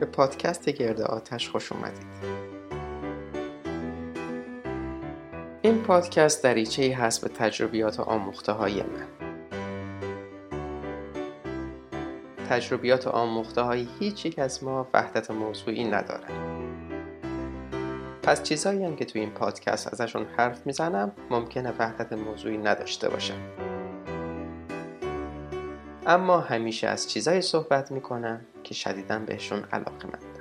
به پادکست گرد آتش خوش اومدید. این پادکست دریچه ای هست به تجربیات و آموخته های من. تجربیات و آموخته های هیچ یک از ما وحدت موضوعی نداره. پس چیزهایی هم که توی این پادکست ازشون حرف می‌زنم ممکنه وحدت موضوعی نداشته باشم. اما همیشه از چیزایی صحبت می‌کنم که شدیدا بهشون علاقه من.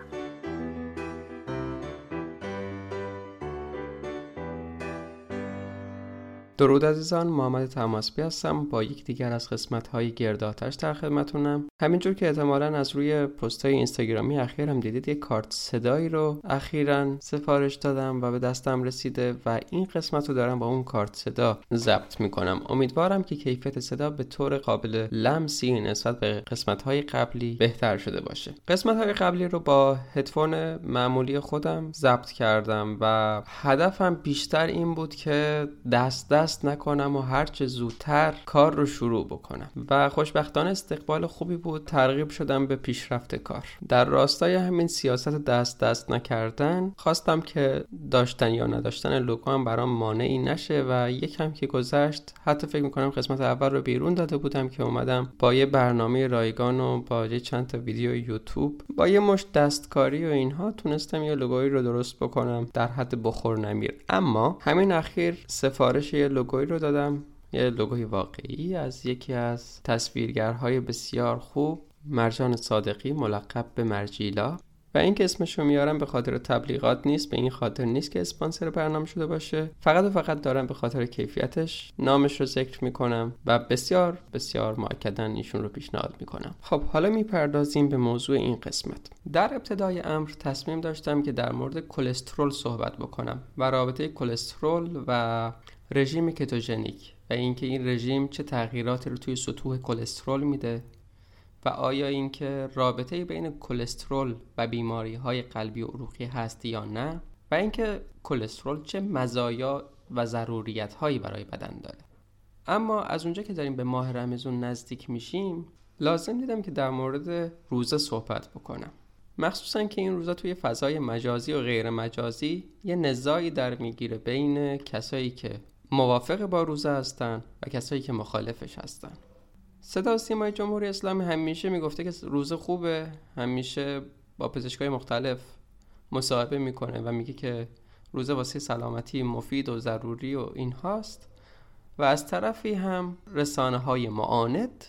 درود عزیزان محمد تماسبی هستم. با یک دیگر از قسمت های گرداتش در خدمتونم. همینجور که احتمالا از روی پست های اینستاگرامی اخیرم دیدید یک کارت صدایی رو اخیرا سفارش دادم و به دستم رسیده و این قسمت رو دارم با اون کارت صدا ضبط می‌کنم. امیدوارم که کیفیت صدا به طور قابل لمسی نسبت به قسمت های قبلی بهتر شده باشه. قسمت های قبلی رو با هدفون معمولی خودم ضبط کردم و هدفم بیشتر این بود که دست دست نکنم و هرچه زودتر کار رو شروع بکنم. و خوشبختانه استقبال خوبی بود. ترغیب شدم به پیشرفت کار. در راستای همین سیاست دست دست نکردن خواستم که داشتن یا نداشتن لوگو هم برام مانعی نشه و یکم که گذشت حتی فکر می‌کنم قسمت اول رو بیرون داده بودم که اومدم با یه برنامه رایگان و با یه چند تا ویدیو یوتیوب با یه مشت دستکاری و اینها تونستم یه لوگویی رو درست بکنم در حد بخور نمیر. اما همین اخیر سفارش یه لوگویی رو دادم. یه لوگوی واقعی از یکی از تصویرگرهای بسیار خوب مرجان صادقی ملقب به مرجیلا. و این که اسمش رو میارم به خاطر تبلیغات نیست به این خاطر نیست که اسپانسر برنامه شده باشه. فقط و فقط دارم به خاطر کیفیتش نامش رو ذکر می‌کنم و بسیار بسیار معکدن ایشون رو پیشنهاد می‌کنم. خب حالا می‌پردازیم به موضوع این قسمت. در ابتدای امر تصمیم داشتم که در مورد کلسترول صحبت بکنم و رابطه کلسترول و رژیم کتوژنیک و اینکه این رژیم چه تغییراتی رو توی سطوح کلسترول میده و آیا اینکه رابطه بین کلسترول و بیماری های قلبی و عروقی هست یا نه و اینکه کلسترول چه مزایا و ضروریت هایی برای بدن داره. اما از اونجا که داریم به ماه رمزون نزدیک میشیم لازم دیدم که در مورد روزه صحبت بکنم. مخصوصا که این روزا توی فضای مجازی و غیر مجازی یه نزاعی در می‌گیره بین کسایی که موافق با روزه هستن و کسایی که مخالفش هستن. صدا سیمای جمهوری اسلامی همیشه می‌گفته که روزه خوبه همیشه با پزشکای مختلف مصاحبه می‌کنه و میگه که روزه واسه سلامتی مفید و ضروری و این هاست. و از طرفی هم رسانه های معاند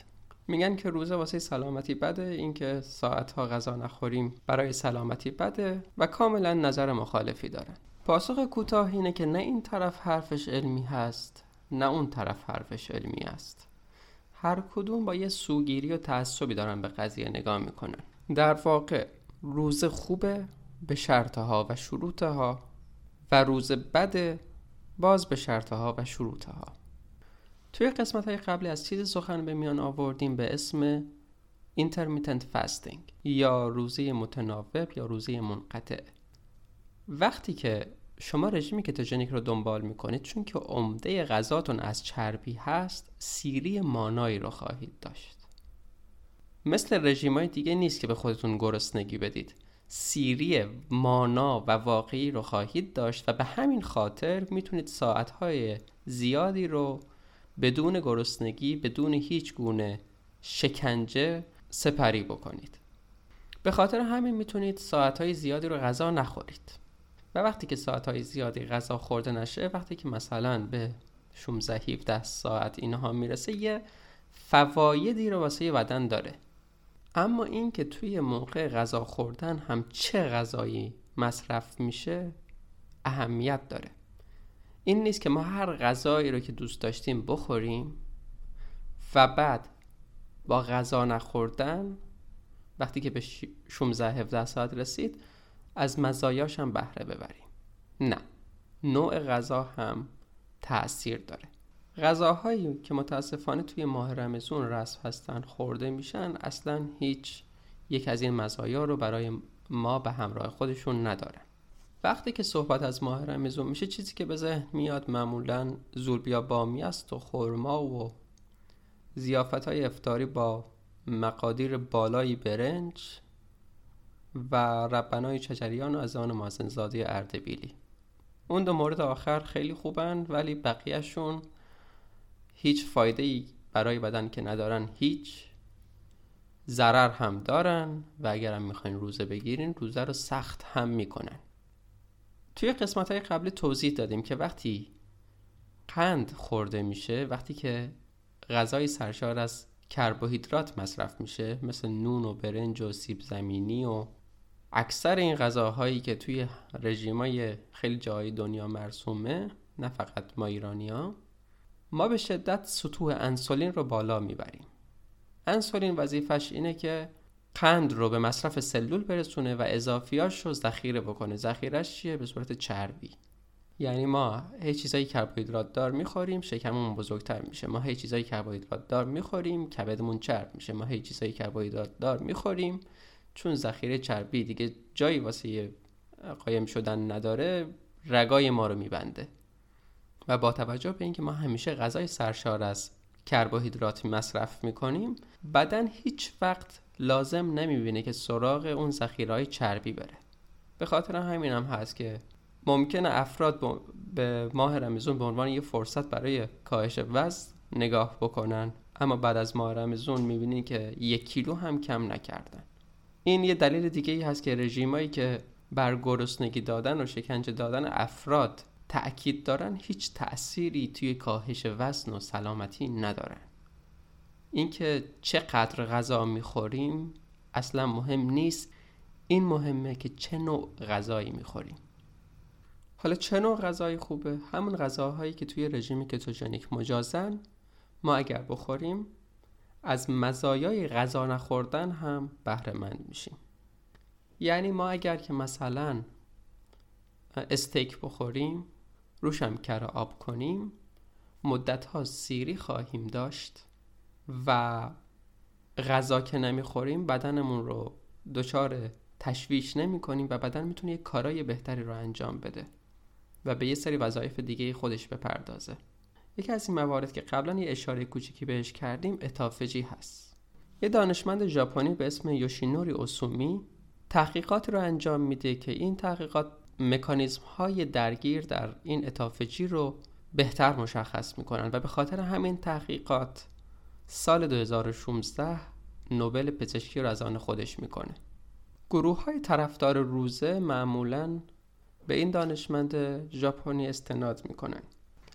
میگن که روزه واسه سلامتی بده اینکه ساعتها غذا نخوریم برای سلامتی بده و کاملا نظر مخالفی دارن. پاسخ کوتاه اینه که نه این طرف حرفش علمی هست نه اون طرف حرفش علمی است. هر کدوم با یه سوگیری و تعصبی دارن به قضیه نگاه می‌کنن. در واقع روز خوبه به شرطها و شروطها و روز بده باز به شرطها و شروطها. توی قسمت های قبلی از چیزی سخن به میان آوردیم به اسم intermittent fasting یا روزه متناوب یا روزه منقطع. وقتی که شما رژیم کتوژنیک رو دنبال می‌کنید چون که عمده غذاتون از چربی هست سیری مانایی رو خواهید داشت. مثل رژیم های دیگه نیست که به خودتون گرسنگی بدید. سیری مانا و واقعی رو خواهید داشت و به همین خاطر می‌تونید ساعتهای زیادی رو بدون گرسنگی بدون هیچ گونه شکنجه سپری بکنید. به خاطر همین می‌تونید ساعتهای زیادی رو غذا نخورید. و وقتی که ساعتهای زیادی غذا خورده نشه وقتی که مثلا به 16 17 ساعت اینها می‌رسه یه فوایدی رو واسه بدن داره. اما این که توی موقع غذا خوردن هم چه غذایی مصرف میشه اهمیت داره. این نیست که ما هر غذایی رو که دوست داشتیم بخوریم و بعد با غذا نخوردن وقتی که به 16 17 ساعت رسید از مزایاش هم بهره ببریم. نه نوع غذا هم تاثیر داره. غذاهایی که متاسفانه توی ماه رمزون رسم هستن خورده میشن اصلا هیچ یک از این مزایا رو برای ما به همراه خودشون ندارن. وقتی که صحبت از ماه رمزون میشه چیزی که به ذهن میاد معمولا زوربیا بامی است و خورما و زیافت های افتاری با مقادیر بالایی برنج و ربنای چجریان و از آن مازنزاده اردبیلی. اون دو مورد آخر خیلی خوبن ولی بقیهشون هیچ فایده ای برای بدن که ندارن هیچ ضرر هم دارن و اگرم می‌خواین روزه بگیرین روزه رو سخت هم می‌کنن. توی قسمت های قبلی توضیح دادیم که وقتی قند خورده میشه وقتی که غذای سرشار از کربوهیدرات مصرف میشه مثل نون و برنج و سیب زمینی و اکثر این غذاهایی که توی رژیمای خیلی جای دنیا مرسومه نه فقط ما ایرانی ها ما به شدت سطوح انسولین رو بالا می‌بریم. انسولین وظیفش اینه که قند رو به مصرف سلول برسونه و اضافیاش رو ذخیره بکنه. ذخیرش چیه؟ به صورت چربی. یعنی ما هی چیزایی کربوهیدرات دار می‌خوریم شکممون بزرگتر میشه. ما هی چیزایی کربوهیدرات دار می‌خوریم کبدمون چرب میشه. ما هی چیزایی کربوهیدرات دار می‌خوریم. چون ذخیره چربی دیگه جایی واسه قایم شدن نداره رگای ما رو میبنده. و با توجه به اینکه ما همیشه غذای سرشار از کربوهیدرات مصرف می‌کنیم بدن هیچ وقت لازم نمی‌بینه که سراغ اون ذخیرهای چربی بره. به خاطر همین هم هست که ممکنه افراد به ماه رمزون به عنوان یه فرصت برای کاهش وزن نگاه بکنن اما بعد از ماه رمزون می‌بینی که یک کیلو هم کم نکردن. این یه دلیل دیگه ای هست که رژیمایی که بر گرسنگی دادن و شکنجه دادن افراد تأکید دارن هیچ تأثیری توی کاهش وزن و سلامتی ندارن. اینکه چقدر غذا می‌خوریم اصلا مهم نیست. این مهمه که چه نوع غذایی می‌خوریم. حالا چه نوع غذایی خوبه؟ همون غذاهایی که توی رژیم کتوژنیک مجازن. ما اگر بخوریم از مزایای غذا نخوردن هم بهره مند میشیم. یعنی ما اگر که مثلا استیک بخوریم روشم کر آب کنیم مدت ها سیری خواهیم داشت و غذا که نمی‌خوریم بدنمون رو دچار تشویش نمی کنیم و بدن می‌تونه یه کارای بهتری رو انجام بده و به یه سری وظایف دیگه خودش بپردازه. یکی از این موارد که قبلا یه اشاره کوچیکی بهش کردیم اتافجی هست. یه دانشمند ژاپنی به اسم یوشینوری اوسومی تحقیقات رو انجام میده که این تحقیقات مکانیزم های درگیر در این اتافجی رو بهتر مشخص می‌کنن و به خاطر همین تحقیقات سال 2016 نوبل پزشکی رو از آن خودش می‌کنه. گروه های طرفدار روزه معمولا به این دانشمند ژاپنی استناد می‌کنن.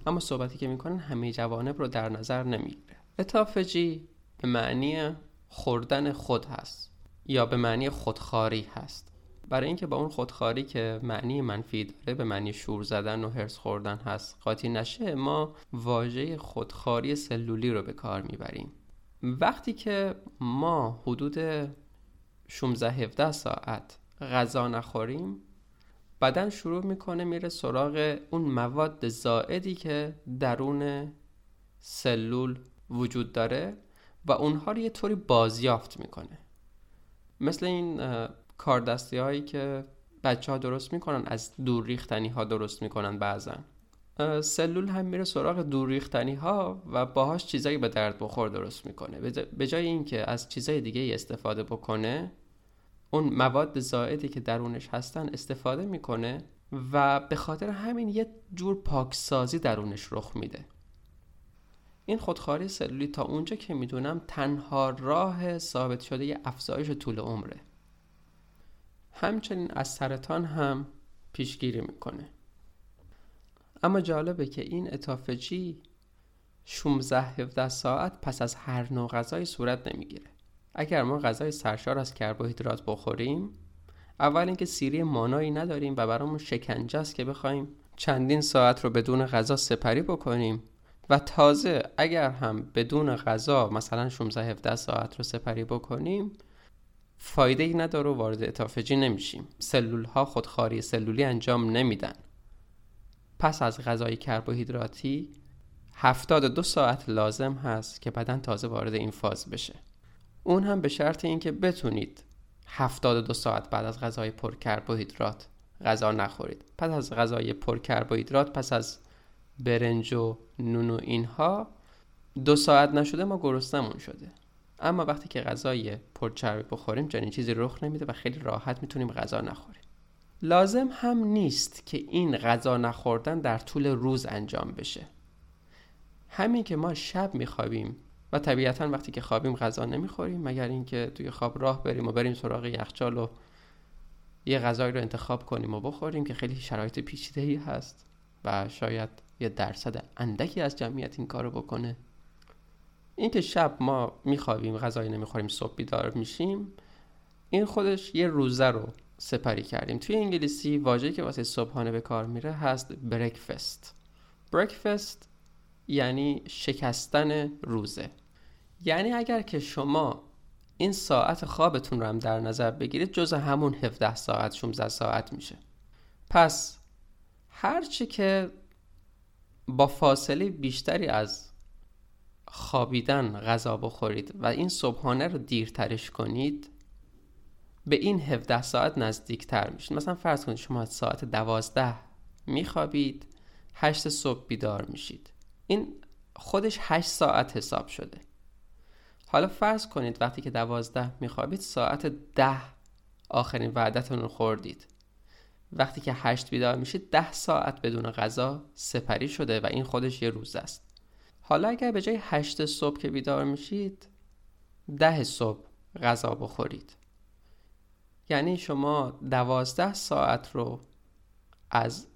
اما صحبتی که می‌کنن همه جوانب رو در نظر نمی‌گیره. اتافجی به معنی خوردن خود هست یا به معنی خودخاری هست. برای اینکه با اون خودخاری که معنی منفی داره به معنی شور زدن و هرس خوردن هست قاطی نشه ما واژه خودخاری سلولی رو به کار می‌بریم. وقتی که ما حدود 16 17 ساعت غذا نخوریم بدن شروع می‌کنه میره سراغ اون مواد زائدی که درون سلول وجود داره و اونها رو یه طوری بازیافت می‌کنه. مثل این کاردستی هایی که بچه ها درست می‌کنن از دور ریختنی ها درست می‌کنن بعضا سلول هم میره سراغ دور ریختنی ها و باهاش چیزایی به درد بخور درست می‌کنه. به جای اینکه از چیزای دیگه استفاده بکنه اون مواد زائدی که درونش هستن استفاده می‌کنه و به خاطر همین یه جور پاکسازی درونش رخ میده. این خودخواری سلولی تا اونجا که می‌دونم تنها راه ثابت شده افزایش طول عمره. همچنین از سرطان هم پیشگیری می‌کنه. اما جالبه که این اتافجی 16 17 ساعت پس از هر نوع غذای صورت نمی‌گیره. اگر ما غذای سرشار از کربوهیدرات بخوریم اول اینکه سیری مانایی نداریم و برامون شکنجه است که بخوایم چندین ساعت رو بدون غذا سپری بکنیم. و تازه اگر هم بدون غذا مثلا 16 17 ساعت رو سپری بکنیم فایده ای نداره وارد اتافجی نمیشیم. سلول ها خودخواری سلولی انجام نمیدن. پس از غذای کربوهیدراتی 72 ساعت لازم هست که بدن تازه وارد این فاز بشه. اون هم به شرط اینکه بتونید 72 ساعت بعد از غذای پر کربوهیدرات غذا نخورید. پس از غذای پر کربوهیدرات پس از برنج و نون و اینها دو ساعت نشده ما گرسنمون شده. اما وقتی که غذای پرچربی بخوریم چنین چیزی رخ نمیده و خیلی راحت می‌تونیم غذا نخوریم. لازم هم نیست که این غذا نخوردن در طول روز انجام بشه. همین که ما شب میخوابیم و طبیعتا وقتی که خوابیم غذا نمی‌خوریم مگر اینکه توی خواب راه بریم و بریم سراغ یخچال و یه غذایی رو انتخاب کنیم و بخوریم که خیلی شرایط پیچیده ای هست و شاید یه درصد اندکی از جمعیت این کارو بکنه. اینکه شب ما میخوابیم غذایی نمی‌خوریم صبح بیدار میشیم این خودش یه روزه رو سپری کردیم. توی انگلیسی واژه‌ای که واسه صبحانه به کار میره هست برکفست برکفست یعنی شکستن روزه. یعنی اگر که شما این ساعت خوابتون رو هم در نظر بگیرید جز همون 17 ساعت 16 ساعت میشه. پس هرچی که با فاصله بیشتری از خوابیدن غذا بخورید و این صبحانه رو دیرترش کنید به این 17 ساعت نزدیکتر میشید. مثلا فرض کنید شما ساعت 12 میخوابید 8 صبح بیدار میشید. این خودش 8 ساعت حساب شده. حالا فرض کنید وقتی که 12 میخوابید ساعت 10 آخرین وعدتون رو خوردید. وقتی که 8 بیدار میشید 10 ساعت بدون غذا سپری شده و این خودش یه روز است. حالا اگر به جای 8 صبح که بیدار میشید 10 صبح غذا بخورید. یعنی شما 12 ساعت رو از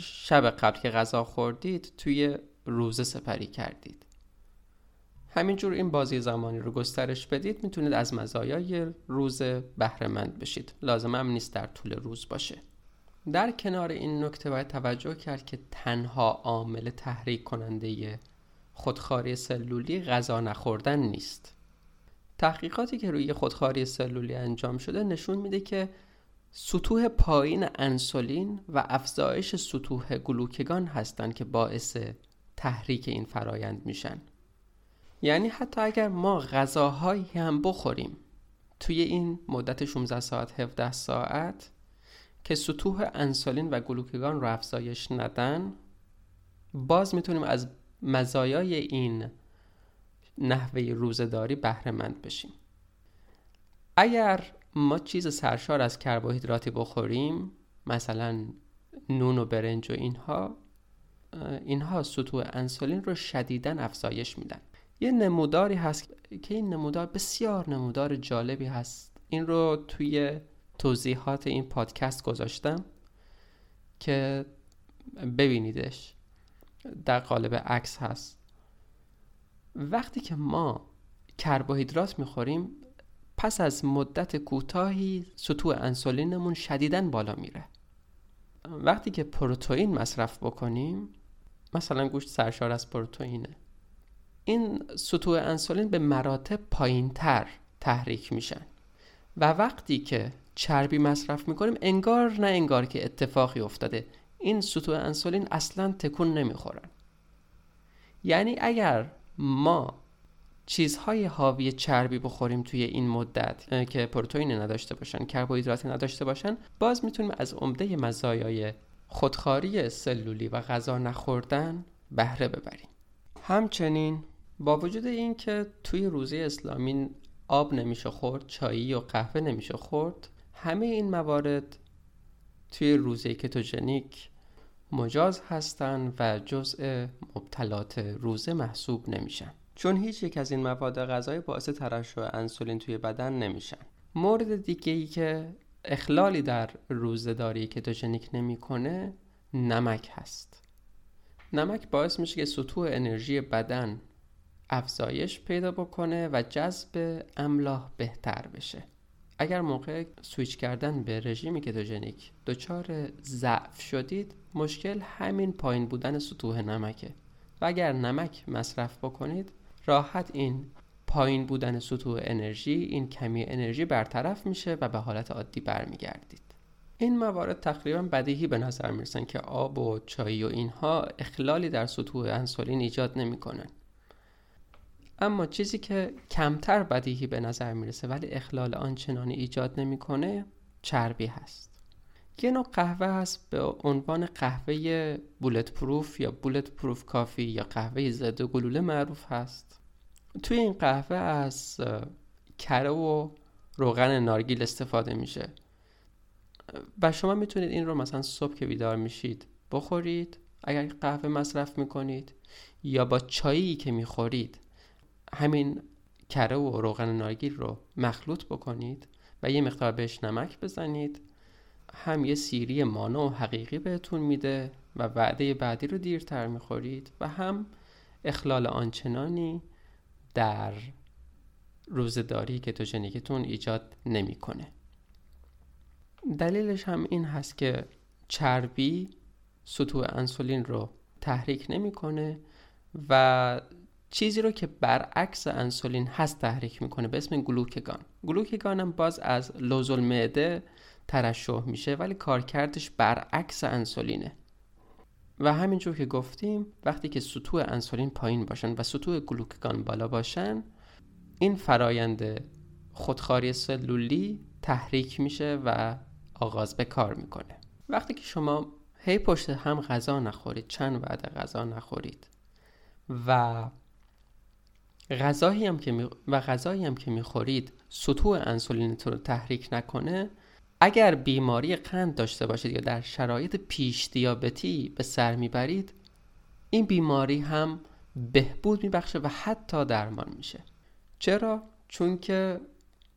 شب قبل که غذا خوردید توی روزه سپری کردید. همینجور این بازی زمانی رو گسترش بدید می‌تونید از مزایای روز بهرهمند بشید. لازم هم نیست در طول روز باشه. در کنار این نکته باید توجه کرد که تنها عامل تحریک کننده خودخواری سلولی غذا نخوردن نیست. تحقیقاتی که روی خودخواری سلولی انجام شده نشون میده که سطوح پایین انسولین و افزایش سطوح گلوکگان هستند که باعث تحریک این فرایند میشن. یعنی حتی اگر ما غذاهایی هم بخوریم توی این مدت 16 ساعت 17 ساعت که سطوح انسولین و گلوکگان رو افزایش ندن باز می‌تونیم از مزایای این نحوه روزداری بهره مند بشیم. اگر ما چیز سرشار از کربوهیدراتی بخوریم مثلا نون و برنج و اینها اینها سطوح انسولین رو شدیدا افزایش میدن. یه نموداری هست که این نمودار بسیار نمودار جالبی هست. این رو توی توضیحات این پادکست گذاشتم که ببینیدش. در قالب عکس هست. وقتی که ما کربوهیدرات می‌خوریم پس از مدت کوتاهی سطوح انسولینمون شدیدا بالا میره. وقتی که پروتئین مصرف بکنیم مثلا گوشت سرشار از پروتئینه. این سطوح انسولین به مراتب پایین تر تحریک میشن و وقتی که چربی مصرف می‌کنیم انگار نه انگار که اتفاقی افتاده. این سطوح انسولین اصلا تکون نمی‌خورن. یعنی اگر ما چیزهای حاوی چربی بخوریم توی این مدت که پروتئین نداشته باشن کربوهیدرات نداشته باشن باز می‌تونیم از عمده مزایای خودخواری سلولی و غذا نخوردن بهره ببریم. همچنین با وجود اینکه توی روزه اسلامی آب نمیشه خورد چایی و قهوه نمیشه خورد همه این موارد توی روزه کتوژنیک مجاز هستند و جزء مبتلات روزه محسوب نمیشن. چون هیچ یک از این مواد غذایی باعث ترشح انسولین توی بدن نمیشن. مورد دیگه ای که اخلالی در روزهداری کتوژنیک نمی‌کنه نمک هست. نمک باعث میشه که سطوح انرژی بدن افزایش پیدا بکنه و جذب املاح بهتر بشه. اگر موقع سویچ کردن به رژیم کتوژنیک دچار ضعف شدید مشکل همین پایین بودن سطوح نمکه. و اگر نمک مصرف بکنید راحت این پایین بودن سطوح انرژی این کمی انرژی برطرف میشه و به حالت عادی برمیگردید. این موارد تقریبا بدیهی به نظر می‌رسن که آب و چای و اینها اخلالی در سطوح انسولین ایجاد نمی‌کنن. اما چیزی که کمتر بدیهی به نظر می‌رسه ولی اخلال آنچنانی ایجاد نمی‌کنه چربی هست. یه نوع قهوه هست به عنوان قهوه بولت پروف یا بولت پروف کافی یا قهوه ضد گلوله معروف هست. توی این قهوه از کره و روغن نارگیل استفاده میشه. و شما می‌تونید این رو مثلا صبح که بیدار میشید بخورید. اگر قهوه مصرف می‌کنید یا با چایی که می‌خورید همین کره و روغن نارگیل رو مخلوط بکنید و یه مقدار بهش نمک بزنید هم یه سیری مانو و حقیقی بهتون میده و وعده بعدی رو دیرتر می‌خورید و هم اخلال آنچنانی در روزداری کتوژنیکتون ایجاد نمی‌کنه. دلیلش هم این هست که چربی سطوح انسولین رو تحریک نمی‌کنه و چیزی رو که برعکس انسولین هست تحریک می‌کنه به اسم گلوکگان. گلوکگان هم باز از لوز المعده ترشح میشه ولی کارکردش برعکس انسولینه. و همینجور که گفتیم وقتی که سطوح انسولین پایین باشن و سطوح گلوکگان بالا باشن این فرایند خودخاری سلولی تحریک میشه و آغاز به کار می‌کنه. وقتی که شما هی پشت هم غذا نخورید چند وعده غذا نخورید و غذایی هم که. و غذایی هم که می‌خورید سطوح انسولینتون رو تحریک نکنه اگر بیماری قند داشته باشید یا در شرایط پیش دیابتی به سر می‌برید این بیماری هم بهبود میبخشه و حتی درمان میشه چرا؟ چون که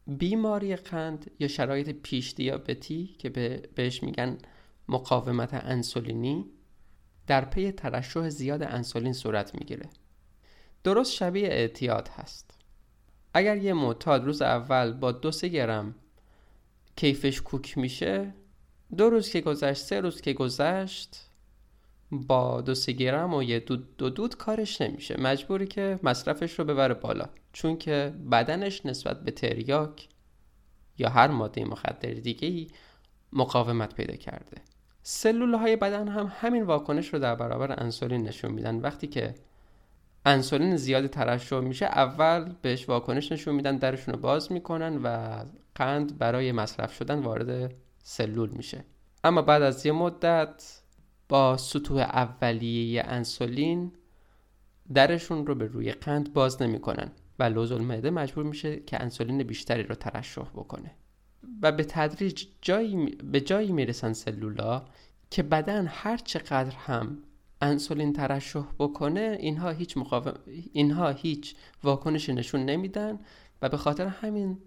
بیماری قند یا شرایط پیش دیابتی که بهش میگن مقاومت انسولینی در پی ترشح زیاد انسولین صورت می‌گیره درست شبیه اعتیاد هست. اگر یه معتاد روز اول با دو سه گرم کیفش کوک میشه دو روز که گذشت سه روز که گذشت با دو سه گرم و یه دود دو دود کارش نمیشه. مجبوری که مصرفش رو ببره بالا. چون که بدنش نسبت به تریاک یا هر ماده مخدر دیگه ای مقاومت پیدا کرده. سلول های بدن هم همین واکنش رو در برابر انسولین نشون میدن. وقتی که انسولین زیادی ترشح میشه اول بهش واکنش نشون میدن درشون رو باز می‌کنن و قند برای مصرف شدن وارد سلول میشه. اما بعد از یه مدت با سطوح اولیه انسولین درشون رو به روی قند باز نمی‌کنن و لوز المعده مجبور میشه که انسولین بیشتری رو ترشح بکنه. و به تدریج جایی به جایی می‌رسن سلولا که بدن هر چقدر هم انسولین ترشح بکنه اینها هیچ مقاوم... اینها هیچ واکنشی نشون نمیدن و به خاطر همین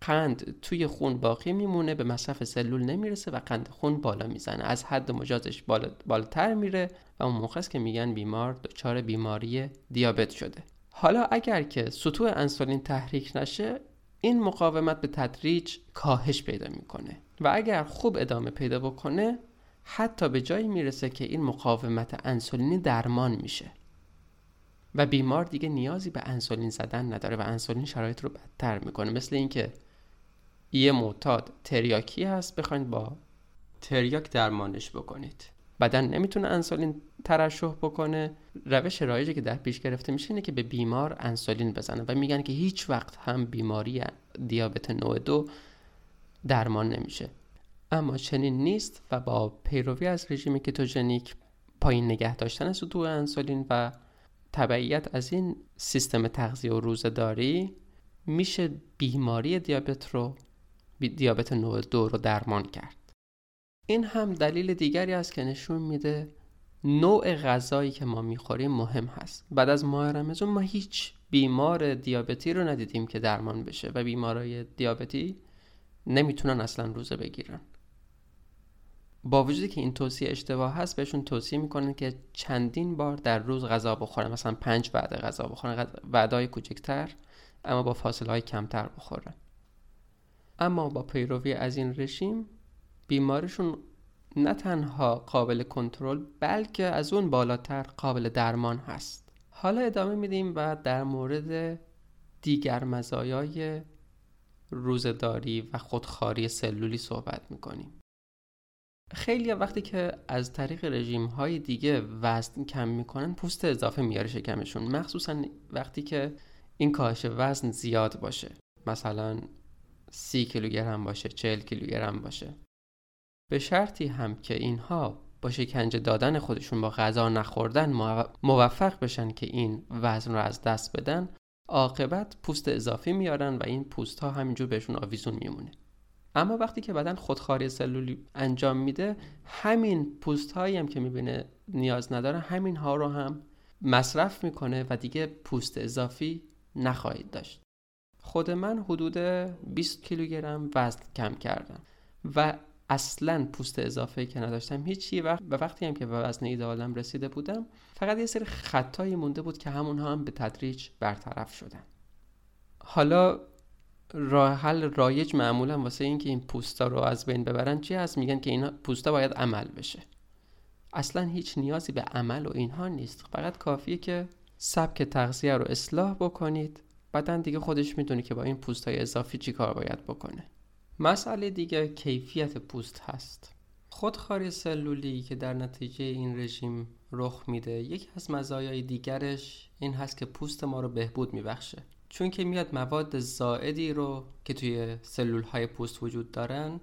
قند توی خون باقی میمونه به مصرف سلول نمی‌رسه و قند خون بالا می‌زنه. از حد مجازش بالا... بالاتر میره و اون موقع که میگن بیمار دچار بیماری دیابت شده. حالا اگر که سطوح انسولین تحریک نشه این مقاومت به تدریج کاهش پیدا می‌کنه. و اگر خوب ادامه پیدا بکنه حتی به جایی می‌رسه که این مقاومت انسولینی درمان میشه. و بیمار دیگه نیازی به انسولین زدن نداره و انسولین شرایط رو بدتر می‌کنه. مثل اینکه یه معتاد تریاکی هست بخواید با تریاک درمانش بکنید. بدن نمی‌تونه انسولین ترشح بکنه. روش رایجی که در پیش گرفته میشه اینه که به بیمار انسولین بزنه و میگن که هیچ وقت هم بیماری دیابت نوع دو درمان نمیشه. اما چنین نیست و با پیروی از رژیم کتوژنیک پایین نگه داشتن سطوح انسولین و تبعیت از این سیستم تغذیه و روزهداری میشه بیماری دیابت رو دیابت نوع دو رو درمان کرد. این هم دلیل دیگری است که نشون میده نوع غذایی که ما می‌خوریم مهم هست. بعد از ماه رمضان ما هیچ بیمار دیابتی رو ندیدیم که درمان بشه و بیمارای دیابتی نمی‌تونن اصلا روزه بگیرن. با وجودی که این توصیه اشتباه هست بهشون توصیه می‌کنن که چندین بار در روز غذا بخورن. مثلا پنج وعده غذا بخورن. وعده کوچکتر اما با فاصله های کمتر بخورن. اما با پیروی از این رژیم بیمارشون نه تنها قابل کنترل بلکه از اون بالاتر قابل درمان هست. حالا ادامه میدیم و در مورد دیگر مزایای روزداری و خودخاری سلولی صحبت می‌کنیم. خیلی وقتی که از طریق رژیم های دیگه وزن کم می‌کنن پوست اضافه میاره شکمشون. مخصوصا وقتی که این کاهش وزن زیاد باشه. مثلا سی کیلوگرم باشه چهل کیلوگرم باشه. به شرطی هم که اینها با شکنجه دادن خودشون با غذا نخوردن موفق بشن که این وزن رو از دست بدن عاقبت پوست اضافی میارن و این پوست ها همینجور بهشون آویزون میمونه. اما وقتی که بدن خودخواری سلولی انجام میده همین پوست هایی هم که می‌بینه نیاز نداره همین ها رو هم مصرف می‌کنه و دیگه پوست اضافی نخواهید داشت. خود من حدود 20 کیلوگرم وزن کم کردم و اصلا پوست اضافه که نداشتم هیچی. وقت و وقتی هم که به وزن ایدالم رسیده بودم فقط یه سری خطایی مونده بود که همونها هم به تدریج برطرف شدن. حالا راه حل رایج معمولا واسه اینکه این پوستا رو از بین ببرن چی هست؟ میگن که این پوستا باید عمل بشه. اصلا هیچ نیازی به عمل و اینها نیست. فقط کافیه که سبک تغذیه رو اصلاح بکنید. بعدا دیگه خودش می‌دونه که با این پوست های اضافی چی کار باید بکنه. مسئله دیگه کیفیت پوست هست. خودخواری سلولی که در نتیجه این رژیم رخ میده یکی از مزایای دیگرش این هست که پوست ما رو بهبود میبخشه. چون که میاد مواد زائدی رو که توی سلول های پوست وجود دارن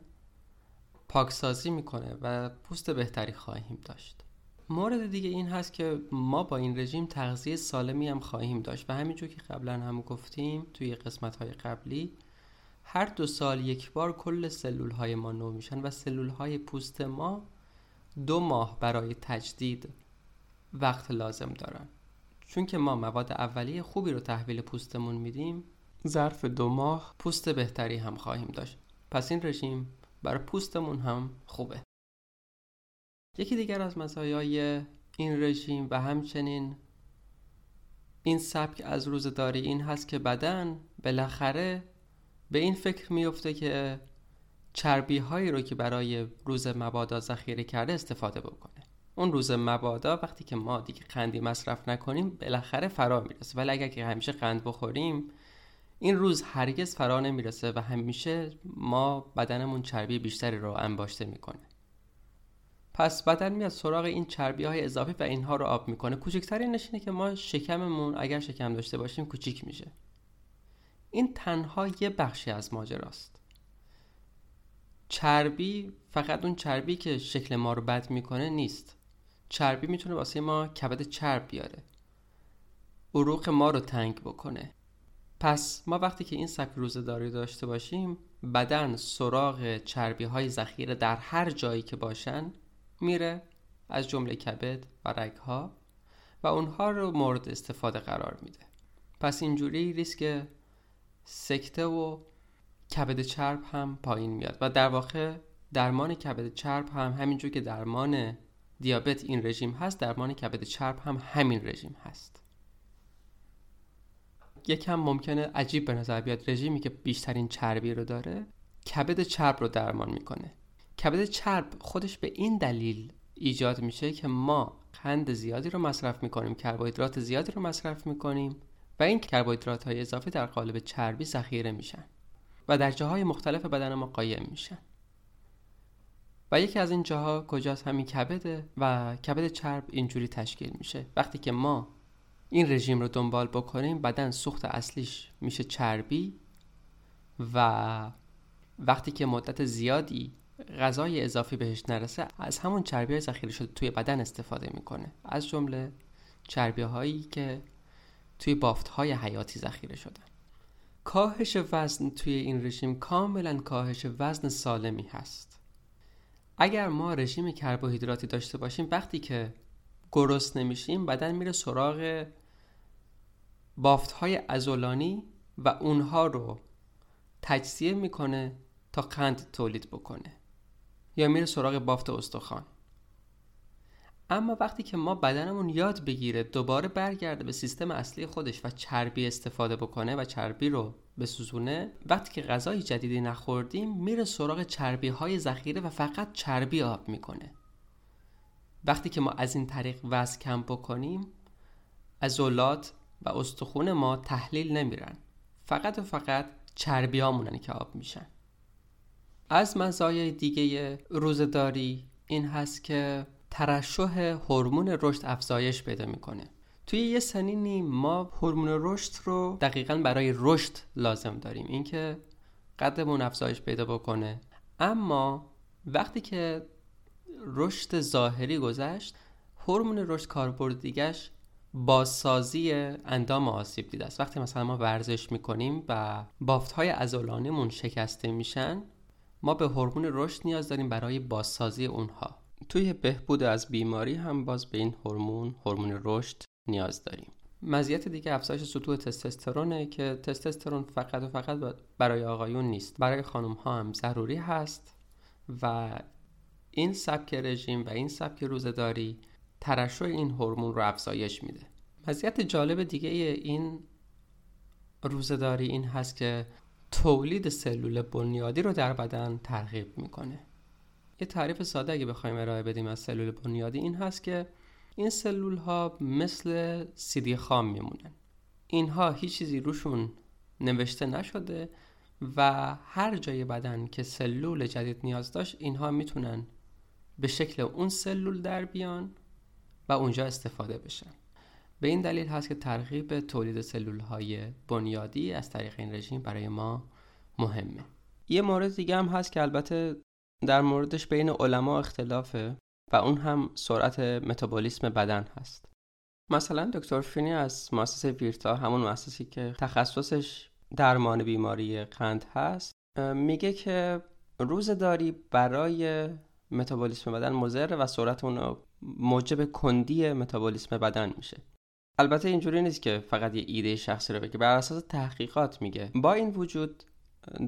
پاکسازی می‌کنه و پوست بهتری خواهیم داشت. مورد دیگه این هست که ما با این رژیم تغذیه سالمی هم خواهیم داشت و همینجور که قبلا هم گفتیم توی قسمت های قبلی هر دو سال یک بار کل سلول های ما نو میشن و سلول های پوست ما دو ماه برای تجدید وقت لازم دارن. چون که ما مواد اولیه خوبی رو تحویل پوستمون میدیم ظرف دو ماه پوست بهتری هم خواهیم داشت. پس این رژیم برای پوستمون هم خوبه. یکی دیگر از مزایای این رژیم و همچنین این سبک از روزداری این هست که بدن بالاخره به این فکر میفته که چربی هایی رو که برای روز مبادا ذخیره کرده استفاده بکنه. اون روز مبادا وقتی که ما دیگه قندی مصرف نکنیم بالاخره فرا می‌رسه. ولی اگر که همیشه قند بخوریم این روز هرگز فرا نمی‌رسه و همیشه ما بدنمون چربی بیشتری رو انباشته می‌کنه. پس بدن میاد سراغ این چربی های اضافی و اینها رو آب می‌کنه. کوچکترین نشینه که ما شکممون اگر شکم داشته باشیم کوچیک میشه. این تنها یه بخشی از ماجراست. چربی فقط اون چربی که شکل ما رو بد می‌کنه نیست. چربی می‌تونه واسه ما کبد چرب بیاره. عروق ما رو تنگ بکنه. پس ما وقتی که این سبک روزه داری داشته باشیم بدن سراغ چربی های ذخیره در هر جایی که باشن میره از جمله کبد و رگ ها و اونها رو مورد استفاده قرار میده. پس اینجوری ریسک سکته و کبد چرب هم پایین میاد و در واقع درمان کبد چرب هم همینجور که درمان دیابت این رژیم هست درمان کبد چرب هم همین رژیم هست. یکم ممکنه عجیب به نظر بیاد رژیمی که بیشترین چربی رو داره کبد چرب رو درمان می‌کنه. کبد چرب خودش به این دلیل ایجاد میشه که ما قند زیادی رو مصرف می‌کنیم کربوهیدرات زیادی رو مصرف می‌کنیم و این کربوهیدرات های اضافی در قالب چربی ذخیره میشن و در جاهای مختلف بدن ما قایم میشن. و یکی از این جاها کجاست همین کبده و کبد چرب اینجوری تشکیل میشه. وقتی که ما این رژیم رو دنبال بکنیم بدن سوخت اصلیش میشه چربی و وقتی که مدت زیادی غذای اضافی بهش نرسه از همون چربی های ذخیره شده توی بدن استفاده می‌کنه. از جمله چربی هایی که توی بافت های حیاتی ذخیره شدن کاهش وزن توی این رژیم کاملا کاهش وزن سالمی هست. اگر ما رژیم کربوهیدراتی داشته باشیم وقتی که گرست نمیشیم بدن میره سراغ بافت های ازولانی و اونها رو تجزیه می‌کنه تا قند تولید بکنه یا میره سراغ بافت استخوان. اما وقتی که ما بدنمون یاد بگیره دوباره برگرده به سیستم اصلی خودش و چربی استفاده بکنه و چربی رو بسوزونه. وقتی که غذای جدیدی نخوردیم میره سراغ چربی های ذخیره و فقط چربی آب می‌کنه. وقتی که ما از این طریق وزن کم بکنیم عضلات و استخون ما تحلیل نمیرن. فقط و فقط چربی که آب میشن. از مزایای دیگه روزداری این هست که ترشح هورمون رشد افزایش پیدا می‌کنه. توی یه سنینی ما هورمون رشد رو دقیقا برای رشد لازم داریم. اینکه قدمون افزایش پیدا بکنه. اما وقتی که رشد ظاهری گذشت هورمون رشد کاربرد دیگش بازسازی اندام آسیب دیده است. وقتی مثلا ما ورزش می‌کنیم و بافت های ازولانیمون شکسته میشن ما به هورمون رشد نیاز داریم برای بازسازی اونها. توی بهبود از بیماری هم باز به این هورمون هورمون رشد نیاز داریم. مزیت دیگه افزایش سطوح تستوسترونه که تستوسترون فقط و فقط برای آقایون نیست. برای خانم ها هم ضروری هست و این سبک رژیم و این سبک روزداری ترشح این هورمون رو افزایش میده. مزیت جالب دیگه این روزداری این هست که تولید سلول بنیادی رو در بدن ترغیب می‌کنه. یه تعریف ساده اگه بخوایم ارائه بدیم از سلول بنیادی این هست که این سلول ها مثل سیدی خام میمونن. اینها هیچ چیزی روشون نوشته نشده و هر جای بدن که سلول جدید نیاز داشت اینها می‌تونن به شکل اون سلول در بیان و اونجا استفاده بشن. به این دلیل هست که ترغیب تولید سلول های بنیادی از طریق این رژیم برای ما مهمه. یه مورد دیگه هم هست که البته در موردش بین علما اختلافه. و اون هم سرعت متابولیسم بدن هست. مثلا دکتر فینی از مؤسسه ویرتا همون مؤسسی که تخصصش درمان بیماری قند هست میگه که روزداری برای متابولیسم بدن مضر و سرعت اون موجب کندی متابولیسم بدن میشه. البته اینجوری نیست که فقط یه ایده شخصی رو بگه بر اساس تحقیقات میگه. با این وجود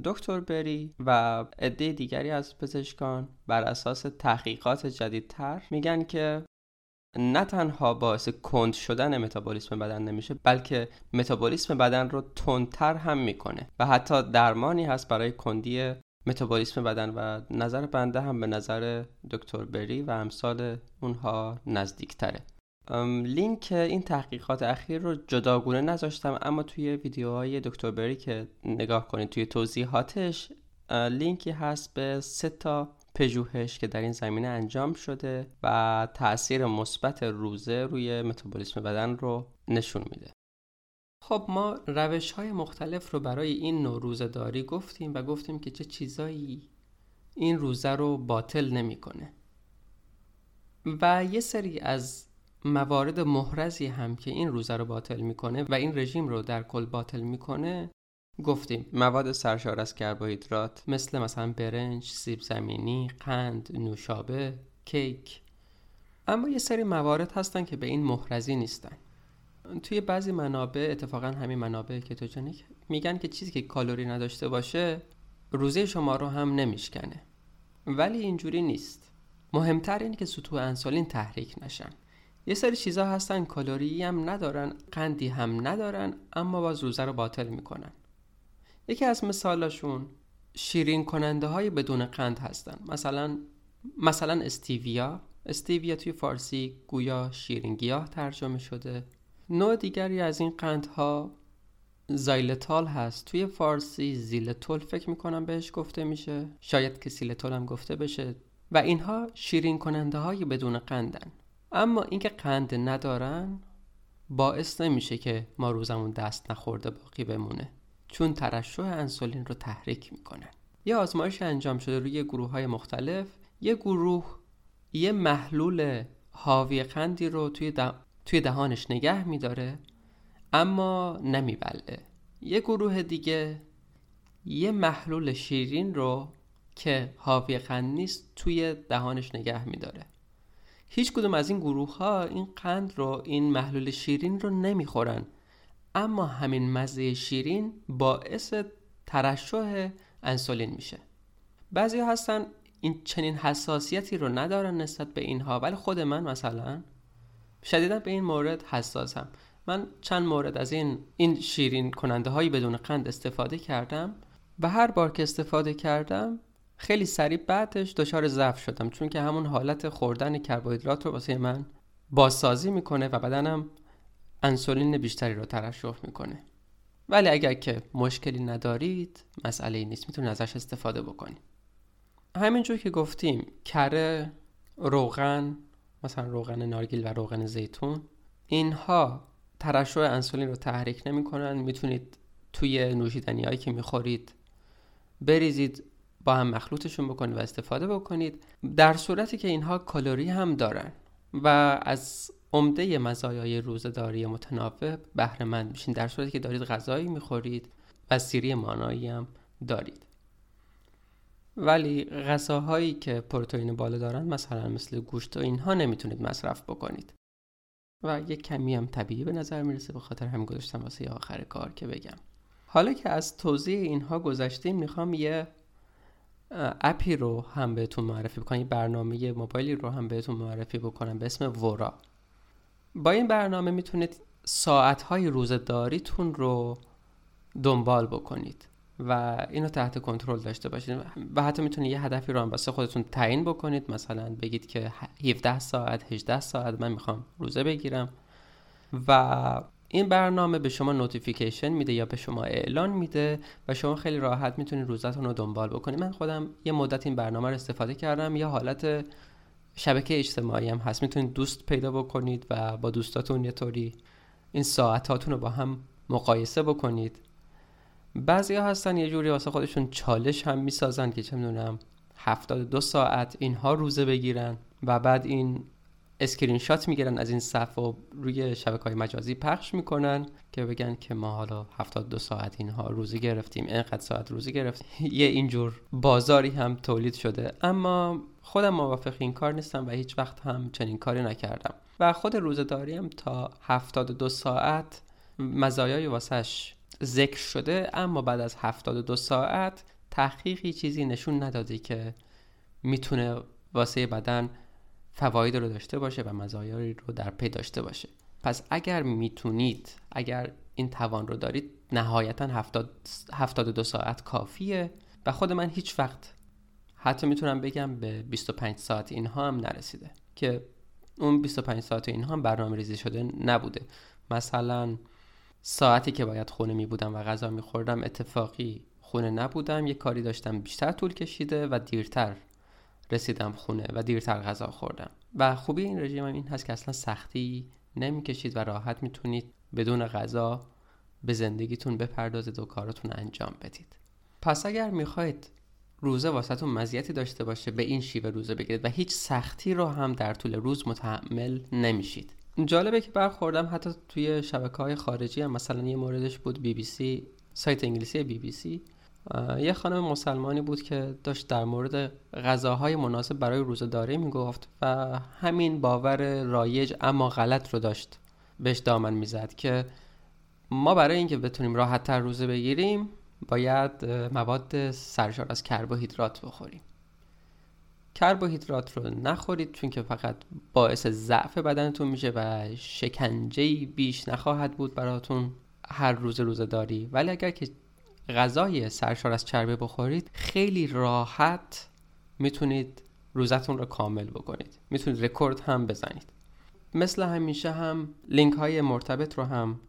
دکتر بری و عده دیگری از پزشکان بر اساس تحقیقات جدیدتر میگن که نه تنها باعث کند شدن متابولیسم بدن نمیشه بلکه متابولیسم بدن رو تندتر هم می‌کنه و حتی درمانی هست برای کندی متابولیسم بدن و نظر بنده هم به نظر دکتر بری و امثال اونها نزدیکتره. لینک این تحقیقات اخیر رو جداگونه نذاشتم اما توی ویدیوهای دکتر بری که نگاه کنید توی توضیحاتش لینکی هست به سه تا پژوهش که در این زمینه انجام شده و تاثیر مثبت روزه روی متابولیسم بدن رو نشون میده. خب ما روش های مختلف رو برای این نوع روزه داری گفتیم و گفتیم که چه چیزایی این روزه رو باطل نمی‌کنه. و یه سری از موارد محرزی هم که این روزه رو باطل می‌کنه و این رژیم رو در کل باطل می‌کنه گفتیم مواد سرشار از کربوهیدرات مثل مثلا برنج، سیب زمینی، قند، نوشابه، کیک. اما یه سری موارد هستن که به این محرزی نیستن. توی بعضی منابع اتفاقا همین منابع کتوژنیک میگن که چیزی که کالری نداشته باشه روزه شما رو هم نمیشکنه. ولی اینجوری نیست. مهمتر اینه که سطوح انسولین تحریک نشن. یه سری چیزا هستن کالری هم ندارن قندی هم ندارن اما باز روزه رو باطل می‌کنن. یکی از مثالاشون شیرین کننده های بدون قند هستن. مثلا مثلا استیویا. استیویا توی فارسی گویا شیرین گیاه ترجمه شده. نوع دیگری از این قندها زایلتال هست. توی فارسی زیلتول فکر می‌کنم بهش گفته میشه. شاید که سیلتول هم گفته بشه. و اینها شیرین کننده های بدون قندن. اما اینکه قند ندارن باعث نمیشه که ما روزمون دست نخورده باقی بمونه. چون ترشح انسولین رو تحریک می‌کنن یه آزمایش انجام شده روی گروه های مختلف. یه گروه یه محلول حاوی قندی رو توی, توی دهانش نگه میداره اما نمیبله یه گروه دیگه یه محلول شیرین رو که حاوی قند نیست توی دهانش نگه میداره. هیچ کدوم از این گروه ها این قند رو این محلول شیرین رو نمی‌خورن. اما همین مزه شیرین باعث ترشح انسولین میشه. بعضی هستن این چنین حساسیتی رو ندارن نسبت به اینها ولی خود من مثلا شدیدا به این مورد حساسم. من چند مورد از این این شیرین کننده هایی بدون قند استفاده کردم. و هر بار که استفاده کردم خیلی سریع بعدش دچار ضعف شدم چون که همون حالت خوردن کربوهیدرات رو واسه من بازسازی می‌کنه و بدنم انسولین بیشتری رو ترشح می‌کنه. ولی اگر که مشکلی ندارید مسئله نیست می‌تونید ازش استفاده بکنید. همینجور که گفتیم کره روغن مثلا روغن نارگیل و روغن زیتون اینها ترشح انسولین رو تحریک نمی‌کنن. می‌تونید توی نوشیدنی هایی که می‌خورید بریزید با هم مخلوطشون بکنید و استفاده بکنید در صورتی که اینها کالری هم دارن و از عمده مزایای روزهداری متناوب بهره مند میشین در صورتی که دارید غذایی می‌خورید و سیری مانایی هم دارید. ولی غذاهایی که پروتئین بالا دارن مثلا مثل گوشت و اینها نمی‌تونید مصرف بکنید. و یک کمی هم طبیعی به نظر می‌رسه به خاطر هم گذاشتم واسه آخر کار که بگم. حالا که از توضیح اینها گذشتیم می‌خوام یه اپی رو هم بهتون معرفی بکنم برنامه موبایلی رو هم بهتون معرفی بکنم به اسم ورا. با این برنامه می‌تونید ساعتهای روزداریتون رو دنبال بکنید و اینو تحت کنترل داشته باشید و حتی می‌تونید یه هدفی رو هم واسه خودتون تعیین بکنید. مثلا بگید که 17 ساعت 18 ساعت من می‌خوام روزه بگیرم و این برنامه به شما نوتیفیکیشن میده یا به شما اعلان میده و شما خیلی راحت می‌تونید روزتون رو دنبال بکنید. من خودم یه مدت این برنامه رو استفاده کردم. یا حالت شبکه اجتماعی هم هست. می‌تونید دوست پیدا بکنید و با دوستاتون یه طوری این ساعتاتون رو با هم مقایسه بکنید. بعضی ها هستن یه جوری واسه خودشون چالش هم می‌سازن که چه می‌دونم 72 ساعت اینها روزه بگیرن و بعد این اسکرین شات می‌گیرن از این صف و روی شبکه های مجازی پخش می‌کنن که بگن که ما حالا 72 ساعت اینها روزه گرفتیم اینقدر ساعت روزه گرفتیم. یه اینجور بازاری هم تولید شده. اما خودم موافق این کار نیستم و هیچ وقت هم چنین کاری نکردم. و خود روزه داریم تا 72 ساعت مزایای واسش ذکر شده اما بعد از 72 ساعت تحقیقی چیزی نشون نداده که می‌تونه واسه بدن فواید رو داشته باشه و مزایایی رو در پی داشته باشه. پس اگر می‌تونید اگر این توان رو دارید نهایتا 70 72 ساعت کافیه و خود من هیچ وقت حتی می‌تونم بگم به 25 ساعت اینها هم نرسیده که اون 25 ساعت اینها هم برنامه ریزی شده نبوده. مثلا ساعتی که باید خونه می بودم و غذا می خوردم اتفاقی خونه نبودم یه کاری داشتم بیشتر طول کشیده و دیرتر رسیدم خونه و دیرتر غذا خوردم. و خوبی این رژیم هم این هست که اصلا سختی نمی‌کشید و راحت می‌تونید بدون غذا به زندگیتون بپردازید و کاراتون انجام بدید. پس اگر می‌خواید روزه واسهتون مزیتی داشته باشه به این شیوه روزه بگیرید و هیچ سختی رو هم در طول روز متحمل نمیشید. جالبه که برخوردم حتی توی شبکه های خارجی هم مثلا یه موردش بود بی بی سی سایت انگلیسی بی بی سی. یه خانم مسلمانی بود که داشت در مورد غذاهای مناسب برای روزهداری می‌گفت و همین باور رایج اما غلط رو داشت. بهش دامن می‌زد که ما برای اینکه بتونیم راحت تر روزه بگیریم باید مواد سرشار از کربوهیدرات بخوریم. کربوهیدرات رو نخورید چون که فقط باعث ضعف بدنتون میشه و شکنجه بیش نخواهد بود براتون هر روز روزه داری ولی اگر که غذای سرشار از چربی بخورید خیلی راحت می‌تونید روزتون رو کامل بکنید. می‌تونید رکورد هم بزنید. مثل همیشه هم لینک های مرتبط رو هم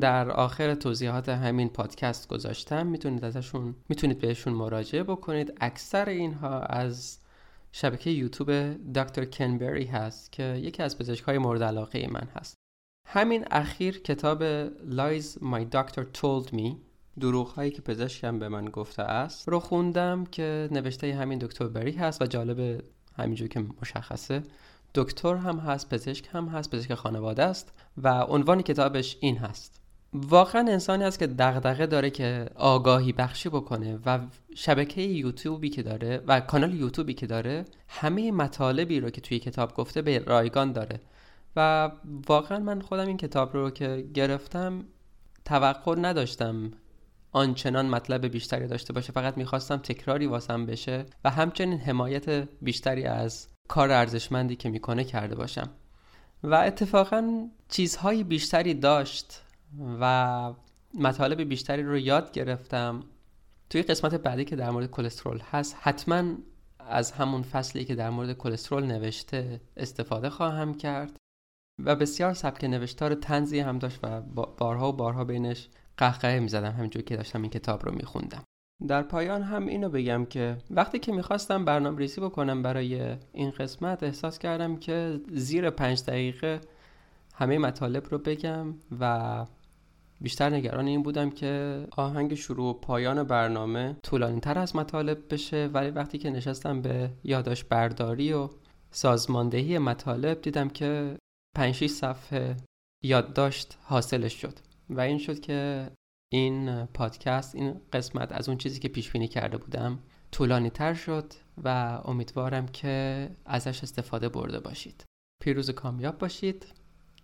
در آخر توضیحات همین پادکست گذاشتم. می‌تونید ازشون می‌تونید بهشون مراجعه بکنید. اکثر اینها از شبکه یوتیوب دکتر کنبری هست که یکی از پزشک های مورد علاقه من هست. همین اخیر کتاب Lies My Doctor Told Me. دروغ هایی که پزشکم به من گفته است رو خوندم که نوشته همین دکتر بری هست و جالب همینجور که مشخصه. دکتر هم هست پزشک هم هست پزشک خانواده است و عنوان کتابش این هست. واقعا انسانی است که دغدغه داره که آگاهی بخشی بکنه و شبکه یوتیوبی که داره و کانال یوتیوبی که داره همه مطالبی رو که توی کتاب گفته به رایگان داره. و واقعا من خودم این کتاب رو که گرفتم توقع نداشتم آنچنان مطلب بیشتری داشته باشه فقط می‌خواستم تکراری واسم بشه و همچنین حمایت بیشتری از کار ارزشمندی که می‌کنه کرده باشم. و اتفاقا چیزهای بیشتری داشت و مطالب بیشتری رو یاد گرفتم. توی قسمت بعدی که در مورد کلسترول هست حتما از همون فصلی که در مورد کلسترول نوشته استفاده خواهم کرد. و بسیار سبک نوشتار تنزی هم داشت و بارها و بارها بینش قهقه می‌زدم همینجور که داشتم این کتاب رو میخوندم. در پایان هم اینو بگم که وقتی که می‌خواستم برنامه ریزی بکنم برای این قسمت احساس کردم که زیر پنج دقیقه همه مطالب رو بگم و بیشتر نگران این بودم که آهنگ شروع و پایان برنامه طولانی تر از مطالب بشه. ولی وقتی که نشستم به یاداش برداری و سازماندهی مطالب دیدم که 5 صفحه یادداشت حاصلش شد. و این شد که این پادکست این قسمت از اون چیزی که پیش بینی کرده بودم طولانی تر شد و امیدوارم که ازش استفاده برده باشید. پیروز کامیاب باشید.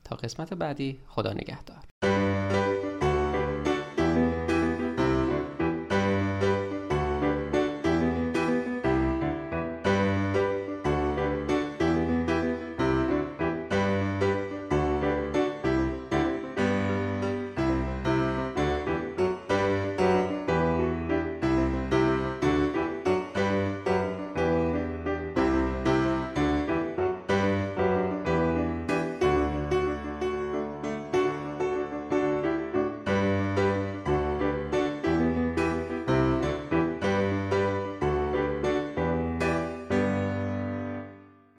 تا قسمت بعدی خدا نگهدار.